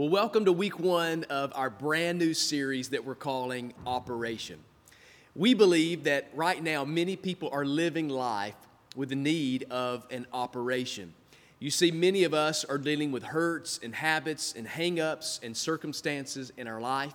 Well, welcome to week one of our brand new series that we're calling Operation. We believe that right now many people are living life with the need of an operation. You see, many of us are dealing with hurts and habits and hang-ups and circumstances in our life.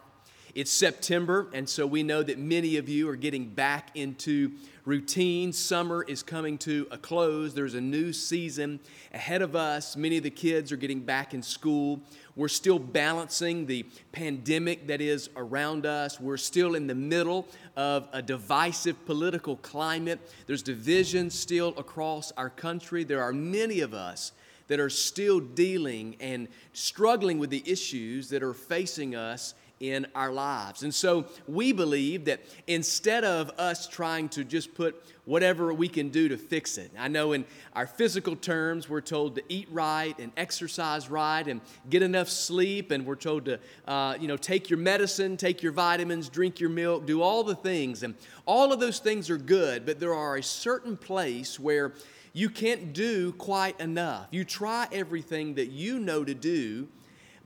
It's September, and so we know that many of you are getting back into routine. Summer is coming to a close. There's a new season ahead of us. Many of the kids are getting back in school. We're still balancing the pandemic that is around us. We're still in the middle of a divisive political climate. There's division still across our country. There are many of us that are still dealing and struggling with the issues that are facing us in our lives. And so we believe that instead of us trying to just put whatever we can do to fix it, I know in our physical terms, we're told to eat right and exercise right and get enough sleep, and we're told to, uh, you know, take your medicine, take your vitamins, drink your milk, do all the things. And all of those things are good, but there are a certain place where you can't do quite enough. You try everything that you know to do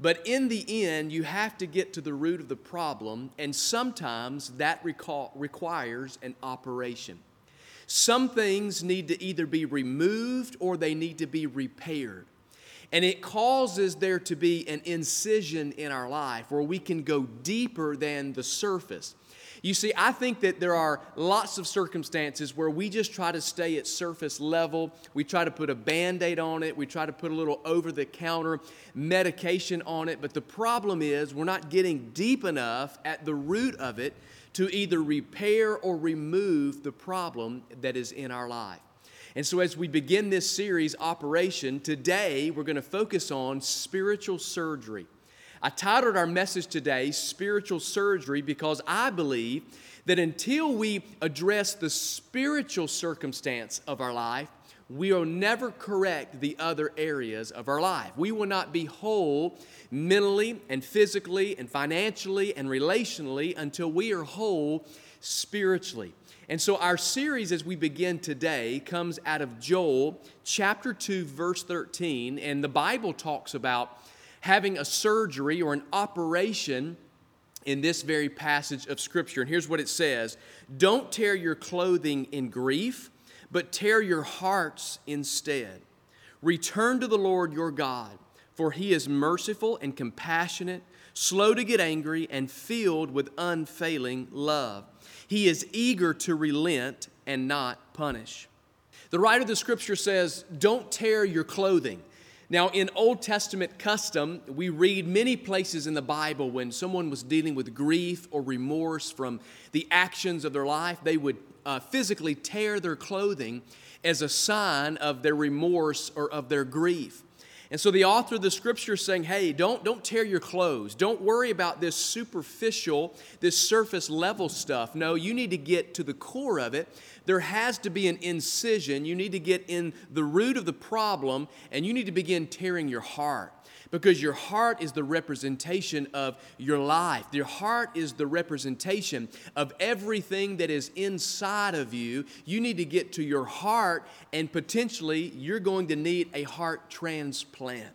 but in the end, you have to get to the root of the problem, and sometimes that recall, requires an operation. Some things need to either be removed or they need to be repaired. And it causes there to be an incision in our life where we can go deeper than the surface. You see, I think that there are lots of circumstances where we just try to stay at surface level. We try to put a band aid on it. We try to put a little over the counter medication on it. But the problem is, we're not getting deep enough at the root of it to either repair or remove the problem that is in our life. And so, as we begin this series, Operation, today we're going to focus on spiritual surgery. I titled our message today Spiritual Surgery because I believe that until we address the spiritual circumstance of our life, we will never correct the other areas of our life. We will not be whole mentally and physically and financially and relationally until we are whole spiritually. And so, our series as we begin today comes out of Joel chapter 2, verse 13. And the Bible talks about having a surgery or an operation in this very passage of Scripture. And here's what it says Don't tear your clothing in grief, but tear your hearts instead. Return to the Lord your God, for he is merciful and compassionate, slow to get angry, and filled with unfailing love. He is eager to relent and not punish. The writer of the scripture says, Don't tear your clothing. Now, in Old Testament custom, we read many places in the Bible when someone was dealing with grief or remorse from the actions of their life, they would uh, physically tear their clothing as a sign of their remorse or of their grief. And so the author of the scripture is saying, hey, don't, don't tear your clothes. Don't worry about this superficial, this surface level stuff. No, you need to get to the core of it. There has to be an incision. You need to get in the root of the problem, and you need to begin tearing your heart because your heart is the representation of your life. Your heart is the representation of everything that is inside of you. You need to get to your heart, and potentially you're going to need a heart transplant.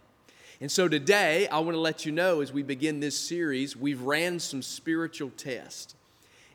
And so today, I want to let you know as we begin this series, we've ran some spiritual tests.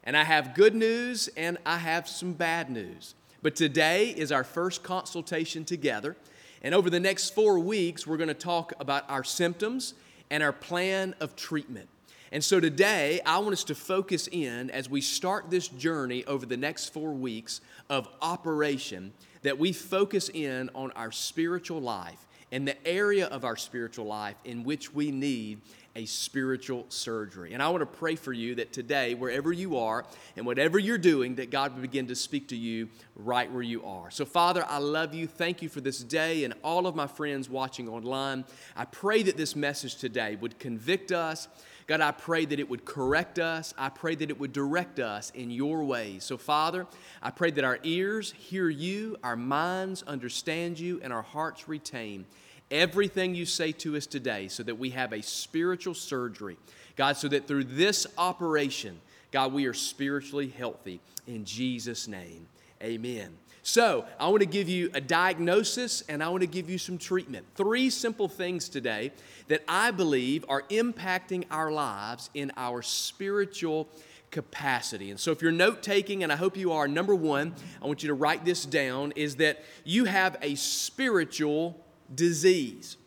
And I have good news and I have some bad news. But today is our first consultation together. And over the next four weeks, we're going to talk about our symptoms and our plan of treatment. And so today, I want us to focus in as we start this journey over the next four weeks of operation, that we focus in on our spiritual life and the area of our spiritual life in which we need a spiritual surgery. And I want to pray for you that today, wherever you are and whatever you're doing, that God will begin to speak to you right where you are. So, Father, I love you. Thank you for this day and all of my friends watching online. I pray that this message today would convict us. God, I pray that it would correct us. I pray that it would direct us in your ways. So, Father, I pray that our ears hear you, our minds understand you, and our hearts retain everything you say to us today so that we have a spiritual surgery. God, so that through this operation, God, we are spiritually healthy. In Jesus' name, Amen. So, I want to give you a diagnosis and I want to give you some treatment. Three simple things today that I believe are impacting our lives in our spiritual capacity. And so, if you're note taking, and I hope you are, number one, I want you to write this down is that you have a spiritual disease.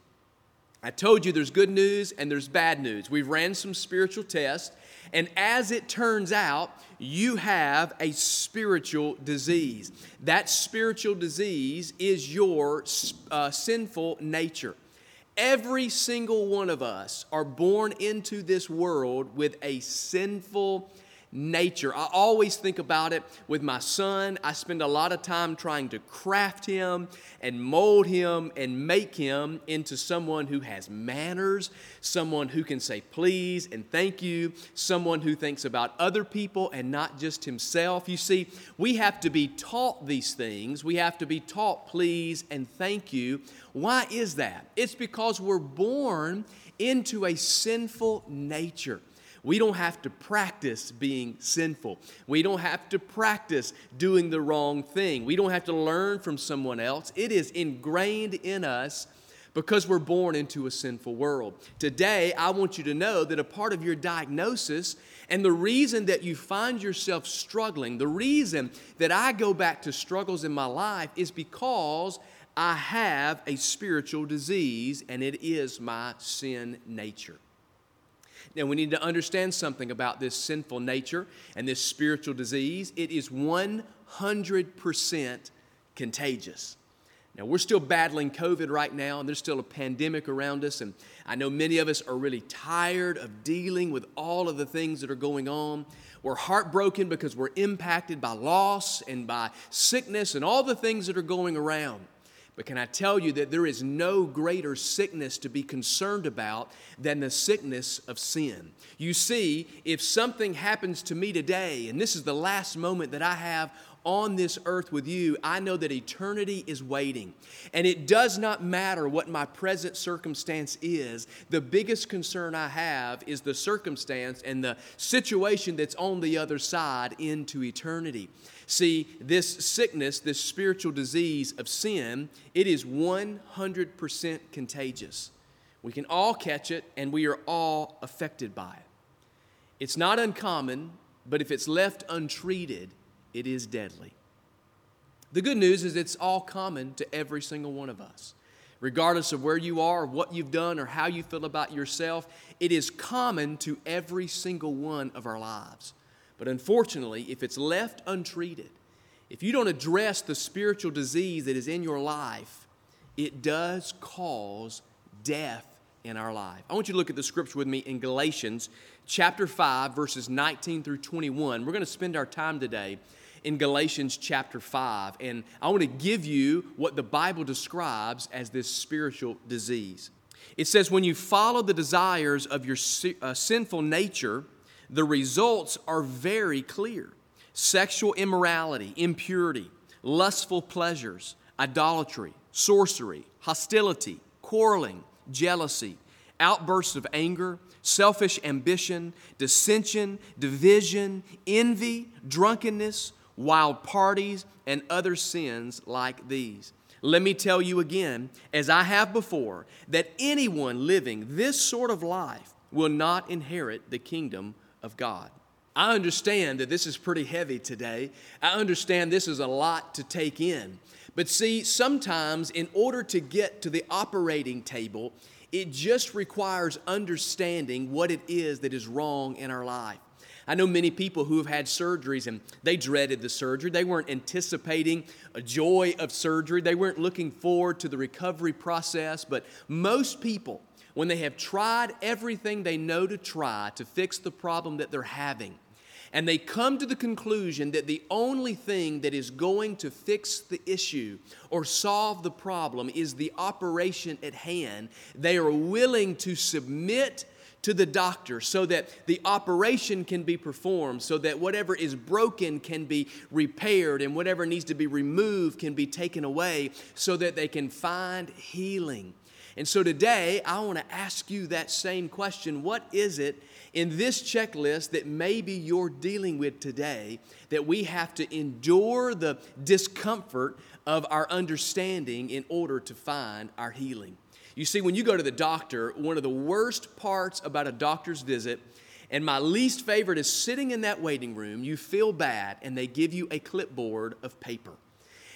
I told you there's good news and there's bad news. We've ran some spiritual tests, and as it turns out, you have a spiritual disease. That spiritual disease is your uh, sinful nature. Every single one of us are born into this world with a sinful nature. I always think about it with my son. I spend a lot of time trying to craft him and mold him and make him into someone who has manners, someone who can say please and thank you, someone who thinks about other people and not just himself. You see, we have to be taught these things. We have to be taught please and thank you. Why is that? It's because we're born into a sinful nature. We don't have to practice being sinful. We don't have to practice doing the wrong thing. We don't have to learn from someone else. It is ingrained in us because we're born into a sinful world. Today, I want you to know that a part of your diagnosis and the reason that you find yourself struggling, the reason that I go back to struggles in my life is because I have a spiritual disease and it is my sin nature. Now, we need to understand something about this sinful nature and this spiritual disease. It is 100% contagious. Now, we're still battling COVID right now, and there's still a pandemic around us. And I know many of us are really tired of dealing with all of the things that are going on. We're heartbroken because we're impacted by loss and by sickness and all the things that are going around. But can I tell you that there is no greater sickness to be concerned about than the sickness of sin? You see, if something happens to me today, and this is the last moment that I have on this earth with you, I know that eternity is waiting. And it does not matter what my present circumstance is. The biggest concern I have is the circumstance and the situation that's on the other side into eternity. See, this sickness, this spiritual disease of sin, it is 100% contagious. We can all catch it, and we are all affected by it. It's not uncommon, but if it's left untreated, it is deadly. The good news is it's all common to every single one of us. Regardless of where you are, or what you've done, or how you feel about yourself, it is common to every single one of our lives. But unfortunately, if it's left untreated, if you don't address the spiritual disease that is in your life, it does cause death in our life. I want you to look at the scripture with me in Galatians chapter 5, verses 19 through 21. We're going to spend our time today in Galatians chapter 5. And I want to give you what the Bible describes as this spiritual disease. It says, When you follow the desires of your uh, sinful nature, the results are very clear sexual immorality, impurity, lustful pleasures, idolatry, sorcery, hostility, quarreling, jealousy, outbursts of anger, selfish ambition, dissension, division, envy, drunkenness wild parties, and other sins like these. Let me tell you again, as I have before, that anyone living this sort of life will not inherit the kingdom of God. I understand that this is pretty heavy today. I understand this is a lot to take in. But see, sometimes in order to get to the operating table, it just requires understanding what it is that is wrong in our life. I know many people who have had surgeries and they dreaded the surgery. They weren't anticipating a joy of surgery, they weren't looking forward to the recovery process. But most people, when they have tried everything they know to try to fix the problem that they're having, and they come to the conclusion that the only thing that is going to fix the issue or solve the problem is the operation at hand, they are willing to submit to the doctor so that the operation can be performed, so that whatever is broken can be repaired and whatever needs to be removed can be taken away, so that they can find healing. And so today, I want to ask you that same question What is it in this checklist that maybe you're dealing with today that we have to endure the discomfort of our understanding in order to find our healing? You see, when you go to the doctor, one of the worst parts about a doctor's visit, and my least favorite is sitting in that waiting room, you feel bad, and they give you a clipboard of paper.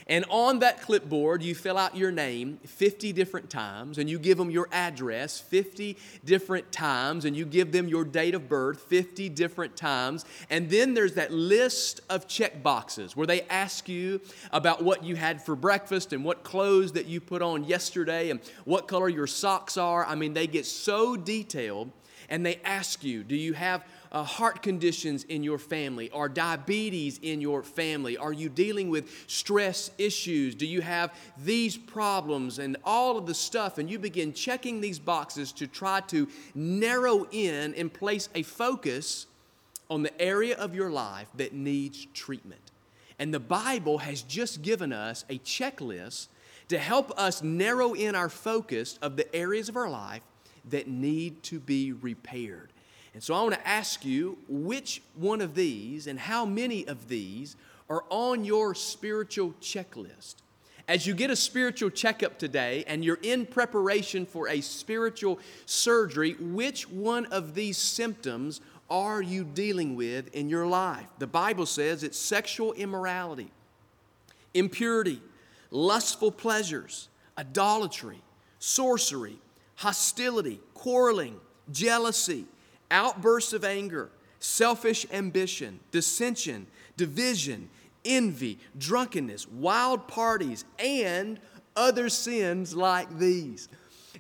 And on that clipboard, you fill out your name 50 different times, and you give them your address 50 different times, and you give them your date of birth 50 different times. And then there's that list of check boxes where they ask you about what you had for breakfast and what clothes that you put on yesterday and what color your socks are. I mean, they get so detailed, and they ask you, Do you have uh, heart conditions in your family or diabetes in your family? Are you dealing with stress issues? Do you have these problems and all of the stuff? And you begin checking these boxes to try to narrow in and place a focus on the area of your life that needs treatment. And the Bible has just given us a checklist to help us narrow in our focus of the areas of our life that need to be repaired. And so I want to ask you which one of these and how many of these are on your spiritual checklist. As you get a spiritual checkup today and you're in preparation for a spiritual surgery, which one of these symptoms are you dealing with in your life? The Bible says it's sexual immorality, impurity, lustful pleasures, idolatry, sorcery, hostility, quarreling, jealousy outbursts of anger, selfish ambition, dissension, division, envy, drunkenness, wild parties, and other sins like these.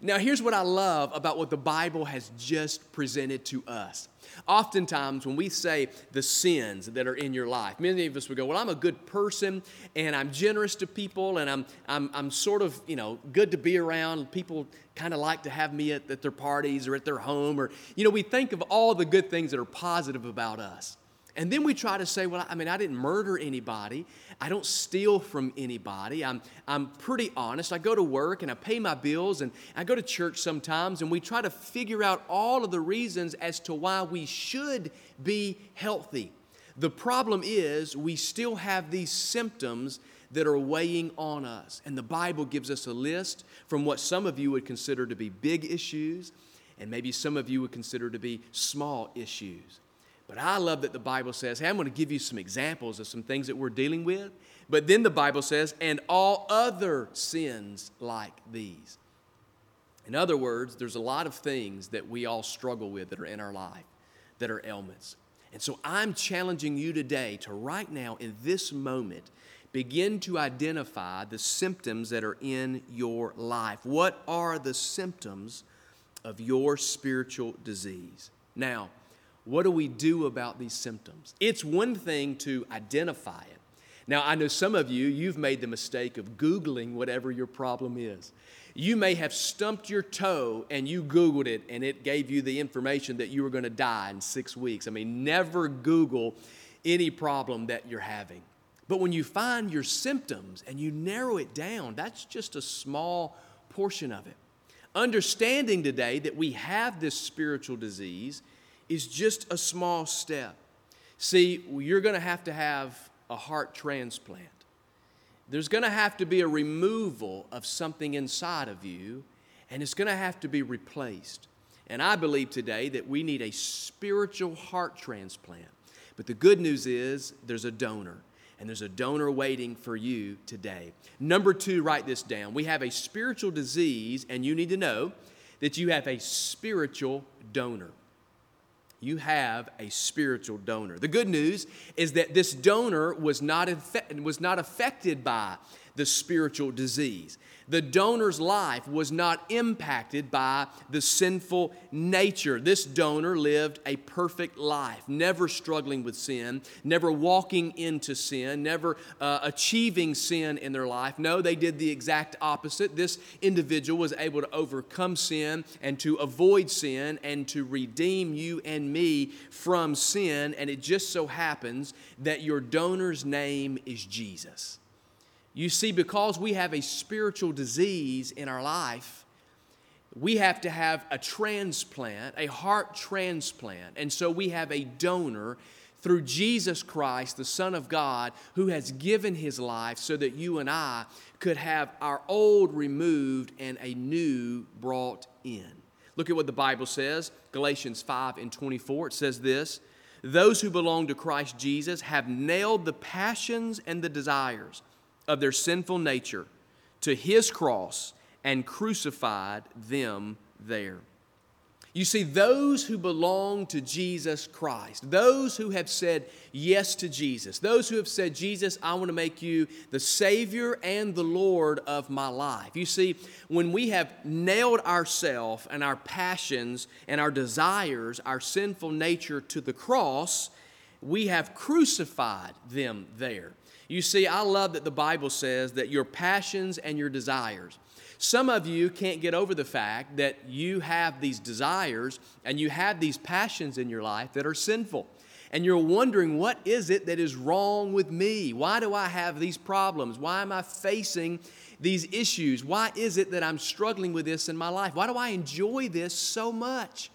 Now, here's what I love about what the Bible has just presented to us. Oftentimes, when we say the sins that are in your life, many of us would go, Well, I'm a good person and I'm generous to people and I'm, I'm, I'm sort of, you know, good to be around. People kind of like to have me at, at their parties or at their home. Or, you know, we think of all the good things that are positive about us. And then we try to say, well, I mean, I didn't murder anybody. I don't steal from anybody. I'm, I'm pretty honest. I go to work and I pay my bills and I go to church sometimes and we try to figure out all of the reasons as to why we should be healthy. The problem is we still have these symptoms that are weighing on us. And the Bible gives us a list from what some of you would consider to be big issues and maybe some of you would consider to be small issues. But I love that the Bible says, hey, I'm going to give you some examples of some things that we're dealing with. But then the Bible says, and all other sins like these. In other words, there's a lot of things that we all struggle with that are in our life that are ailments. And so I'm challenging you today to right now, in this moment, begin to identify the symptoms that are in your life. What are the symptoms of your spiritual disease? Now, what do we do about these symptoms? It's one thing to identify it. Now, I know some of you, you've made the mistake of Googling whatever your problem is. You may have stumped your toe and you Googled it and it gave you the information that you were going to die in six weeks. I mean, never Google any problem that you're having. But when you find your symptoms and you narrow it down, that's just a small portion of it. Understanding today that we have this spiritual disease is just a small step. See, you're going to have to have a heart transplant. There's going to have to be a removal of something inside of you, and it's going to have to be replaced. And I believe today that we need a spiritual heart transplant. But the good news is there's a donor, and there's a donor waiting for you today. Number two, write this down. We have a spiritual disease, and you need to know that you have a spiritual donor you have a spiritual donor. The good news is that this donor was not, was not affected by the spiritual disease the donor's life was not impacted by the sinful nature. This donor lived a perfect life, never struggling with sin, never walking into sin, never uh, achieving sin in their life. No, they did the exact opposite. This individual was able to overcome sin and to avoid sin and to redeem you and me from sin. And it just so happens that your donor's name is Jesus. You see, because we have a spiritual disease in our life, we have to have a transplant, a heart transplant. And so we have a donor through Jesus Christ, the Son of God, who has given his life so that you and I could have our old removed and a new brought in. Look at what the Bible says Galatians 5 and 24. It says this Those who belong to Christ Jesus have nailed the passions and the desires of their sinful nature to his cross and crucified them there. You see, those who belong to Jesus Christ, those who have said yes to Jesus, those who have said, Jesus, I want to make you the Savior and the Lord of my life. You see, when we have nailed ourselves and our passions and our desires, our sinful nature to the cross, we have crucified them there. You see, I love that the Bible says that your passions and your desires, some of you can't get over the fact that you have these desires and you have these passions in your life that are sinful. And you're wondering, what is it that is wrong with me? Why do I have these problems? Why am I facing these issues? Why is it that I'm struggling with this in my life? Why do I enjoy this so much?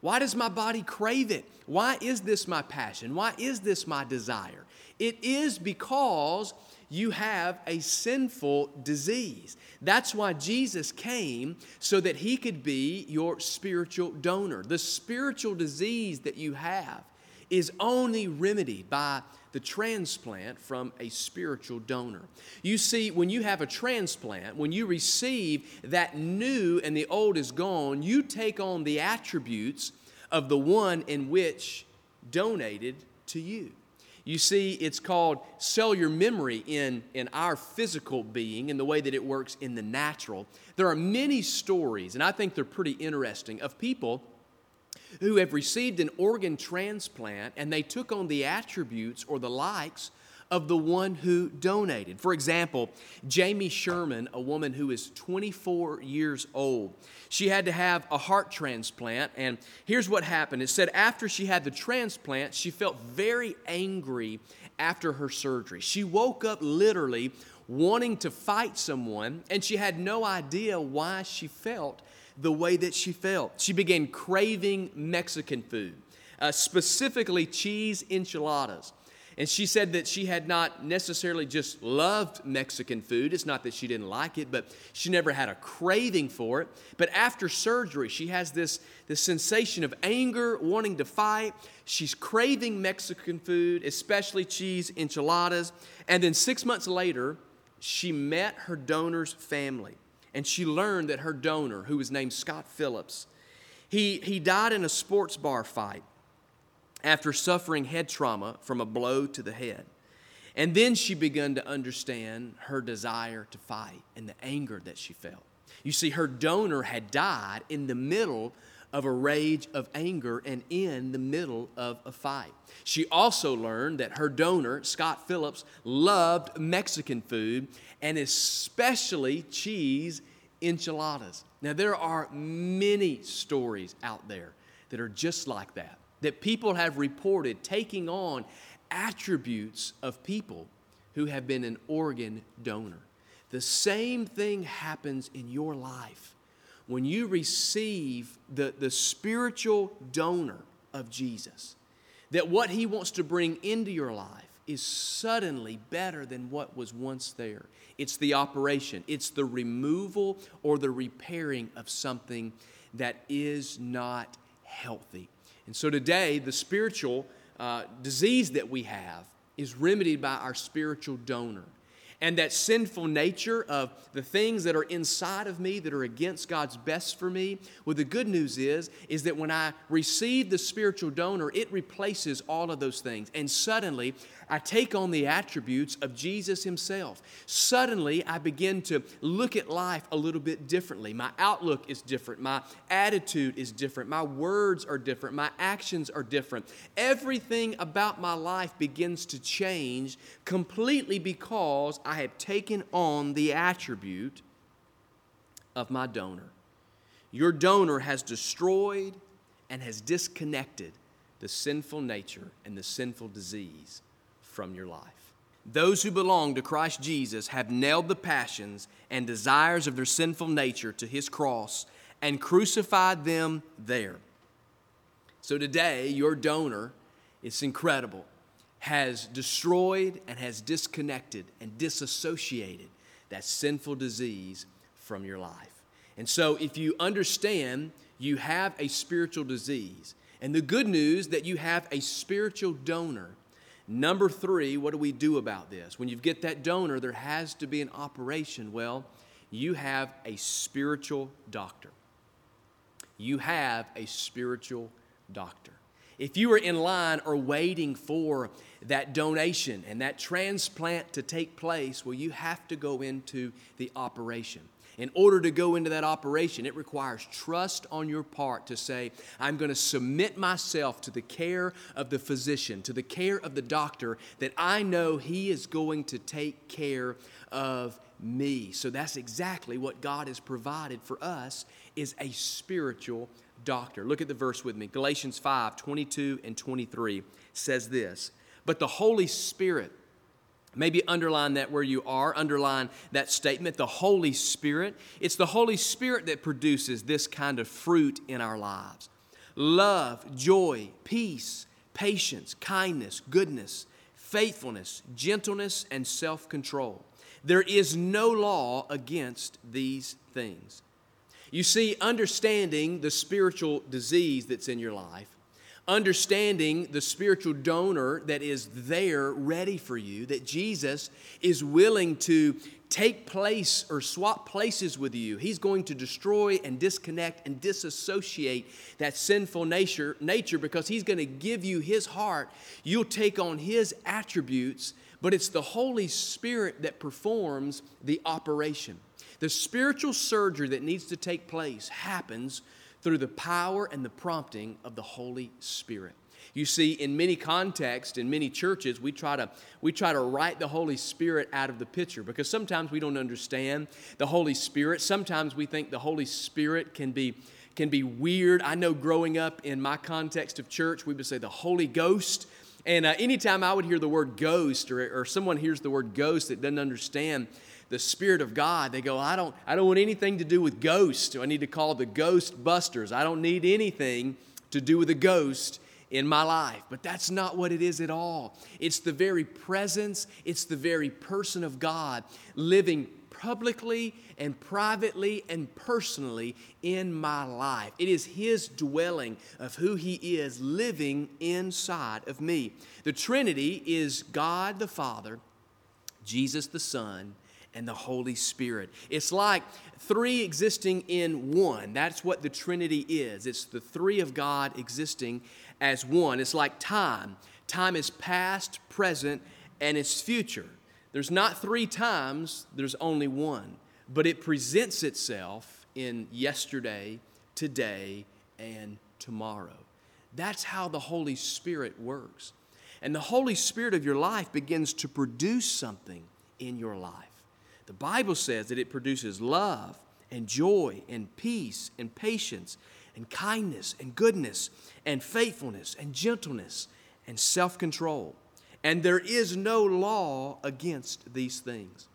Why does my body crave it? Why is this my passion? Why is this my desire? It is because you have a sinful disease. That's why Jesus came so that he could be your spiritual donor. The spiritual disease that you have is only remedied by the transplant from a spiritual donor. You see, when you have a transplant, when you receive that new and the old is gone, you take on the attributes of the one in which donated to you. You see, it's called cellular memory in, in our physical being and the way that it works in the natural. There are many stories, and I think they're pretty interesting, of people who have received an organ transplant and they took on the attributes or the likes of the one who donated. For example, Jamie Sherman, a woman who is 24 years old, she had to have a heart transplant. And here's what happened it said after she had the transplant, she felt very angry after her surgery. She woke up literally wanting to fight someone, and she had no idea why she felt the way that she felt. She began craving Mexican food, uh, specifically cheese enchiladas. And she said that she had not necessarily just loved Mexican food. It's not that she didn't like it, but she never had a craving for it. But after surgery, she has this, this sensation of anger, wanting to fight. She's craving Mexican food, especially cheese enchiladas. And then six months later, she met her donor's family. And she learned that her donor, who was named Scott Phillips, he, he died in a sports bar fight after suffering head trauma from a blow to the head. And then she began to understand her desire to fight and the anger that she felt. You see, her donor had died in the middle of a rage of anger and in the middle of a fight. She also learned that her donor, Scott Phillips, loved Mexican food and especially cheese enchiladas. Now, there are many stories out there that are just like that that people have reported taking on attributes of people who have been an organ donor. The same thing happens in your life when you receive the, the spiritual donor of Jesus. That what he wants to bring into your life is suddenly better than what was once there. It's the operation, it's the removal or the repairing of something that is not healthy. And so today, the spiritual uh, disease that we have is remedied by our spiritual donor. And that sinful nature of the things that are inside of me that are against God's best for me, well, the good news is, is that when I receive the spiritual donor, it replaces all of those things. And suddenly, I take on the attributes of Jesus himself. Suddenly, I begin to look at life a little bit differently. My outlook is different. My attitude is different. My words are different. My actions are different. Everything about my life begins to change completely because I have taken on the attribute of my donor. Your donor has destroyed and has disconnected the sinful nature and the sinful disease from your life. Those who belong to Christ Jesus have nailed the passions and desires of their sinful nature to his cross and crucified them there. So today, your donor, it's incredible, has destroyed and has disconnected and disassociated that sinful disease from your life. And so, if you understand you have a spiritual disease, and the good news that you have a spiritual donor, number three, what do we do about this? When you get that donor, there has to be an operation. Well, you have a spiritual doctor. You have a spiritual doctor. If you are in line or waiting for that donation and that transplant to take place, well, you have to go into the operation. In order to go into that operation, it requires trust on your part to say, I'm going to submit myself to the care of the physician, to the care of the doctor, that I know he is going to take care of me. So that's exactly what God has provided for us is a spiritual doctor. Look at the verse with me. Galatians 5 22 and 23 says this But the Holy Spirit, maybe underline that where you are, underline that statement, the Holy Spirit. It's the Holy Spirit that produces this kind of fruit in our lives love, joy, peace, patience, kindness, goodness, faithfulness, gentleness, and self control. There is no law against these things. You see, understanding the spiritual disease that's in your life, understanding the spiritual donor that is there ready for you, that Jesus is willing to take place or swap places with you. He's going to destroy and disconnect and disassociate that sinful nature, nature because he's going to give you his heart. You'll take on his attributes, but it's the Holy Spirit that performs the operation. The spiritual surgery that needs to take place happens through the power and the prompting of the Holy Spirit. You see, in many contexts, in many churches, we try to we try to write the Holy Spirit out of the picture because sometimes we don't understand the Holy Spirit. Sometimes we think the Holy Spirit can be can be weird. I know growing up in my context of church, we would say the Holy Ghost. And uh, anytime I would hear the word ghost or, or someone hears the word ghost that doesn't understand the Spirit of God, they go, I don't, I don't want anything to do with ghosts. I need to call the ghost busters. I don't need anything to do with a ghost in my life. But that's not what it is at all. It's the very presence, it's the very person of God living publicly and privately and personally in my life. It is His dwelling of who He is living inside of me. The Trinity is God the Father, Jesus the Son, and the Holy Spirit. It's like three existing in one. That's what the Trinity is. It's the three of God existing as one. It's like time. Time is past, present, and it's future. There's not three times, there's only one. But it presents itself in yesterday, today, and tomorrow. That's how the Holy Spirit works. And the Holy Spirit of your life begins to produce something in your life. The Bible says that it produces love and joy and peace and patience and kindness and goodness and faithfulness and gentleness and self control. And there is no law against these things.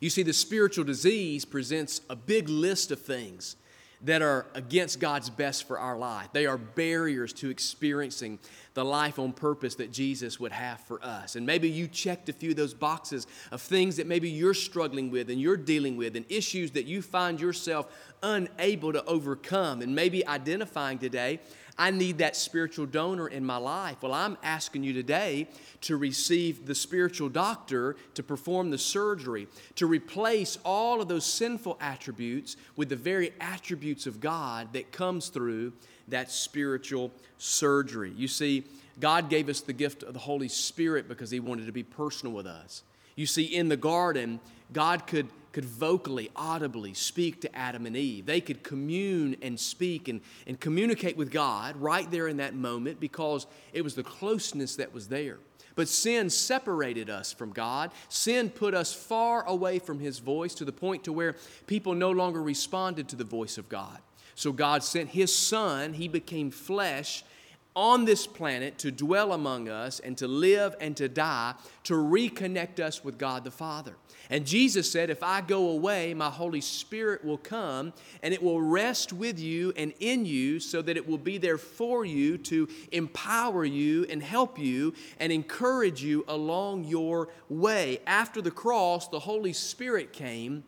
You see, the spiritual disease presents a big list of things that are against God's best for our life. They are barriers to experiencing the life on purpose that Jesus would have for us. And maybe you checked a few of those boxes of things that maybe you're struggling with and you're dealing with and issues that you find yourself unable to overcome. And maybe identifying today, I need that spiritual donor in my life. Well, I'm asking you today to receive the spiritual doctor to perform the surgery, to replace all of those sinful attributes with the very attributes of God that comes through that spiritual surgery. You see, God gave us the gift of the Holy Spirit because He wanted to be personal with us. You see, in the garden, God could could vocally, audibly speak to Adam and Eve. They could commune and speak and, and communicate with God right there in that moment because it was the closeness that was there. But sin separated us from God. Sin put us far away from His voice to the point to where people no longer responded to the voice of God. So God sent His Son, He became flesh on this planet to dwell among us and to live and to die to reconnect us with God the Father. And Jesus said, If I go away, my Holy Spirit will come and it will rest with you and in you so that it will be there for you to empower you and help you and encourage you along your way. After the cross, the Holy Spirit came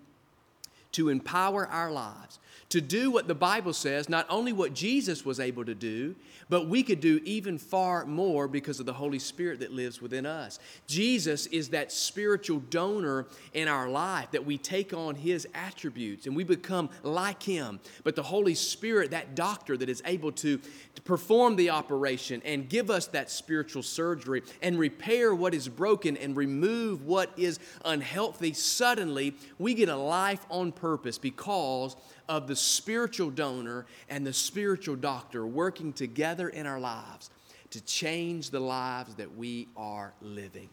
to empower our lives to do what the Bible says, not only what Jesus was able to do, but we could do even far more because of the Holy Spirit that lives within us. Jesus is that spiritual donor in our life that we take on his attributes and we become like him. But the Holy Spirit, that doctor that is able to, to perform the operation and give us that spiritual surgery and repair what is broken and remove what is unhealthy, suddenly we get a life on purpose because of the spiritual donor and the spiritual doctor working together in our lives to change the lives that we are living.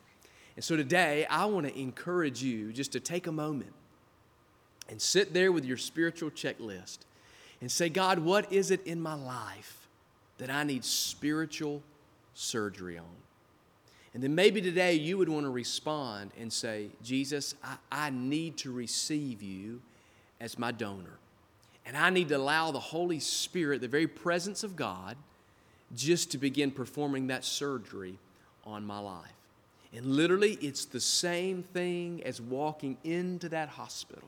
And so today, I want to encourage you just to take a moment and sit there with your spiritual checklist and say, God, what is it in my life that I need spiritual surgery on? And then maybe today you would want to respond and say, Jesus, I, I need to receive you as my donor. And I need to allow the Holy Spirit, the very presence of God, just to begin performing that surgery on my life. And literally, it's the same thing as walking into that hospital.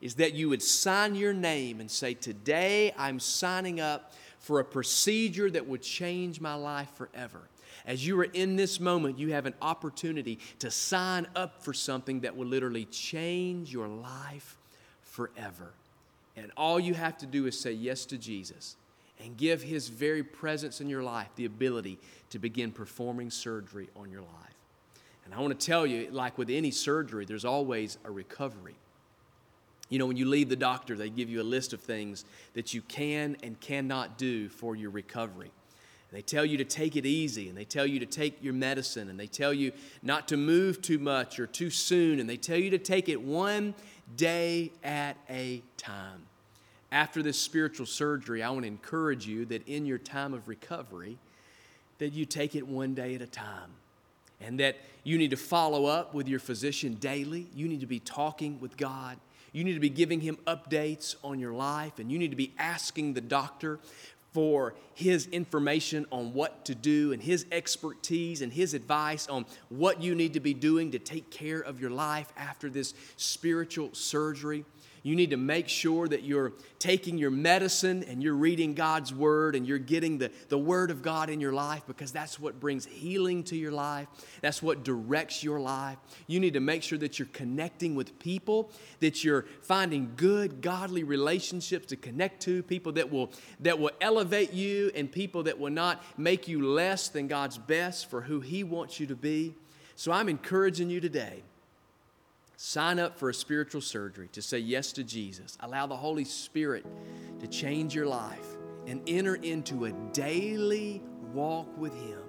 Is that you would sign your name and say, Today I'm signing up for a procedure that would change my life forever. As you are in this moment, you have an opportunity to sign up for something that will literally change your life forever. And all you have to do is say yes to Jesus and give His very presence in your life the ability to begin performing surgery on your life. And I want to tell you, like with any surgery, there's always a recovery. You know, when you leave the doctor, they give you a list of things that you can and cannot do for your recovery. They tell you to take it easy, and they tell you to take your medicine, and they tell you not to move too much or too soon, and they tell you to take it one day at a time. After this spiritual surgery, I want to encourage you that in your time of recovery, that you take it one day at a time. And that you need to follow up with your physician daily. You need to be talking with God. You need to be giving him updates on your life, and you need to be asking the doctor for his information on what to do and his expertise and his advice on what you need to be doing to take care of your life after this spiritual surgery. You need to make sure that you're taking your medicine and you're reading God's Word and you're getting the, the Word of God in your life because that's what brings healing to your life. That's what directs your life. You need to make sure that you're connecting with people, that you're finding good, godly relationships to connect to, people that will, that will elevate you and people that will not make you less than God's best for who He wants you to be. So I'm encouraging you today Sign up for a spiritual surgery to say yes to Jesus. Allow the Holy Spirit to change your life and enter into a daily walk with Him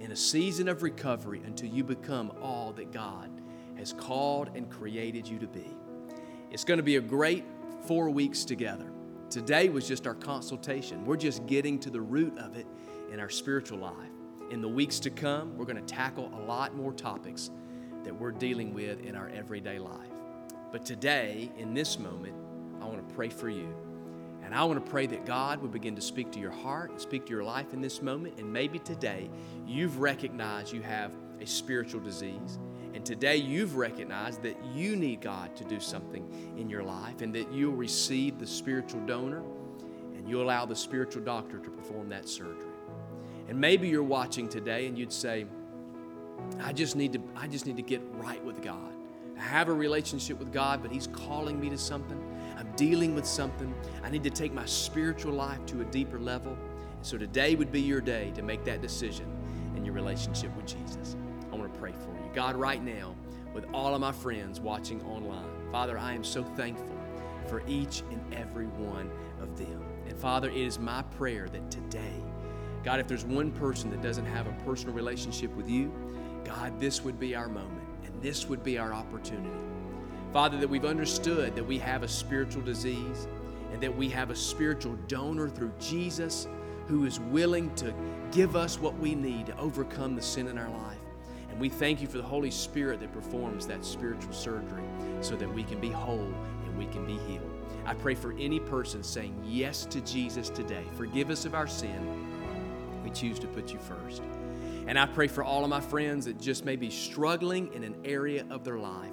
in a season of recovery until you become all that God has called and created you to be. It's going to be a great four weeks together. Today was just our consultation. We're just getting to the root of it in our spiritual life. In the weeks to come, we're going to tackle a lot more topics that we're dealing with in our everyday life. But today, in this moment, I want to pray for you. And I want to pray that God would begin to speak to your heart and speak to your life in this moment. And maybe today you've recognized you have a spiritual disease. And today you've recognized that you need God to do something in your life and that you'll receive the spiritual donor and you'll allow the spiritual doctor to perform that surgery. And maybe you're watching today and you'd say, I just need to I just need to get right with God. I have a relationship with God, but He's calling me to something. I'm dealing with something. I need to take my spiritual life to a deeper level. So today would be your day to make that decision in your relationship with Jesus. I want to pray for you. God, right now, with all of my friends watching online, Father, I am so thankful for each and every one of them. And Father, it is my prayer that today, God, if there's one person that doesn't have a personal relationship with you, God, this would be our moment and this would be our opportunity. Father, that we've understood that we have a spiritual disease and that we have a spiritual donor through Jesus who is willing to give us what we need to overcome the sin in our life. And we thank you for the Holy Spirit that performs that spiritual surgery so that we can be whole and we can be healed. I pray for any person saying yes to Jesus today. Forgive us of our sin. We choose to put you first. And I pray for all of my friends that just may be struggling in an area of their life.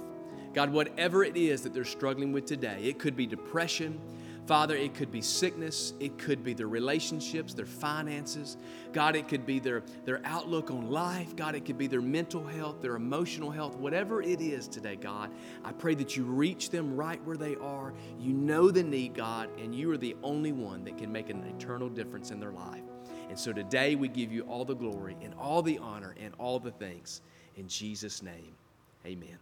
God, whatever it is that they're struggling with today, it could be depression, Father, it could be sickness, it could be their relationships, their finances. God, it could be their, their outlook on life. God, it could be their mental health, their emotional health, whatever it is today, God. I pray that you reach them right where they are. You know the need, God, and you are the only one that can make an eternal difference in their life. And so today we give you all the glory and all the honor and all the thanks. In Jesus' name, amen.